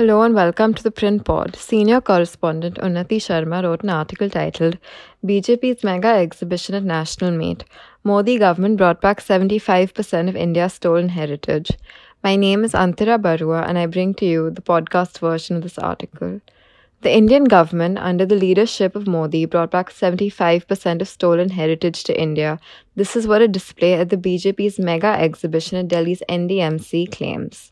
Hello and welcome to the Print Pod. Senior correspondent Unnati Sharma wrote an article titled BJP's Mega Exhibition at National Meet. Modi government brought back 75% of India's stolen heritage. My name is Antira Barua and I bring to you the podcast version of this article. The Indian government, under the leadership of Modi, brought back 75% of stolen heritage to India. This is what a display at the BJP's mega exhibition at Delhi's NDMC claims.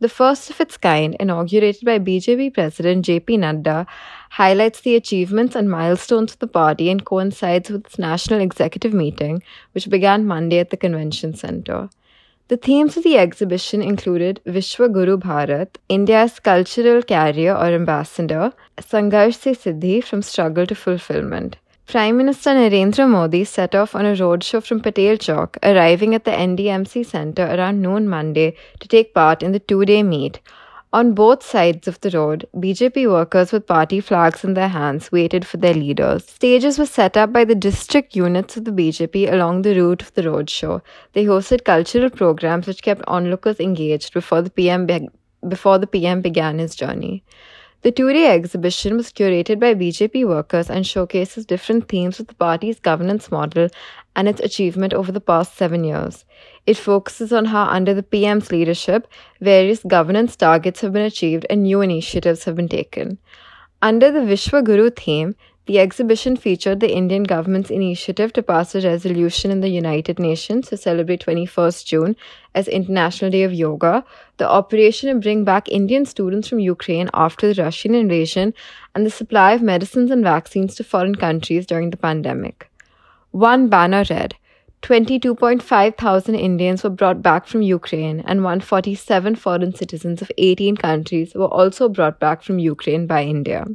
The first of its kind, inaugurated by BJP President JP Nadda, highlights the achievements and milestones of the party and coincides with its national executive meeting, which began Monday at the convention center. The themes of the exhibition included Vishwa Guru Bharat, India's cultural carrier or ambassador, Sangharsh Siddhi from struggle to fulfillment. Prime Minister Narendra Modi set off on a roadshow from Patel Chowk, arriving at the NDMC Centre around noon Monday to take part in the two day meet. On both sides of the road, BJP workers with party flags in their hands waited for their leaders. Stages were set up by the district units of the BJP along the route of the roadshow. They hosted cultural programs which kept onlookers engaged before the PM be- before the PM began his journey. The two day exhibition was curated by BJP workers and showcases different themes of the party's governance model and its achievement over the past seven years. It focuses on how, under the PM's leadership, various governance targets have been achieved and new initiatives have been taken. Under the Vishwa Guru theme, the exhibition featured the Indian government's initiative to pass a resolution in the United Nations to celebrate 21st June as International Day of Yoga, the operation to bring back Indian students from Ukraine after the Russian invasion, and the supply of medicines and vaccines to foreign countries during the pandemic. One banner read, 22.5 thousand Indians were brought back from Ukraine, and 147 foreign citizens of 18 countries were also brought back from Ukraine by India.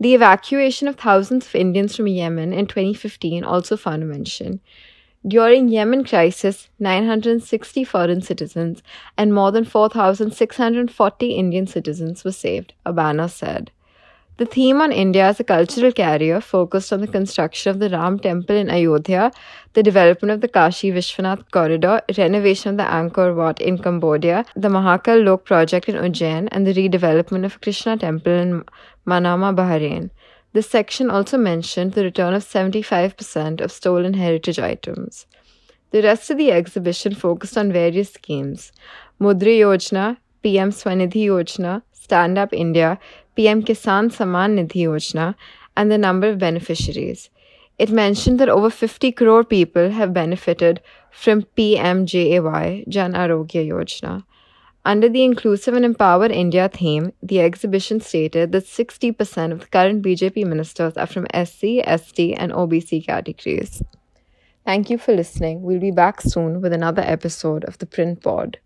The evacuation of thousands of Indians from Yemen in 2015 also found a mention. During Yemen crisis, 960 foreign citizens and more than 4,640 Indian citizens were saved, a banner said. The theme on India as a cultural carrier focused on the construction of the Ram Temple in Ayodhya, the development of the Kashi Vishwanath corridor, renovation of the Angkor Wat in Cambodia, the Mahakal Lok project in Ujjain, and the redevelopment of a Krishna Temple in Manama, Bahrain. This section also mentioned the return of 75% of stolen heritage items. The rest of the exhibition focused on various schemes Mudra Yojana, PM Swanidhi Yojana, Stand Up India, PM Kisan Samman Nidhi Yojana, and the number of beneficiaries. It mentioned that over 50 crore people have benefited from PMJAY, Jan Arogya Yojana. Under the Inclusive and Empower India theme, the exhibition stated that 60% of the current BJP ministers are from SC, ST, and OBC categories. Thank you for listening. We'll be back soon with another episode of the Print Pod.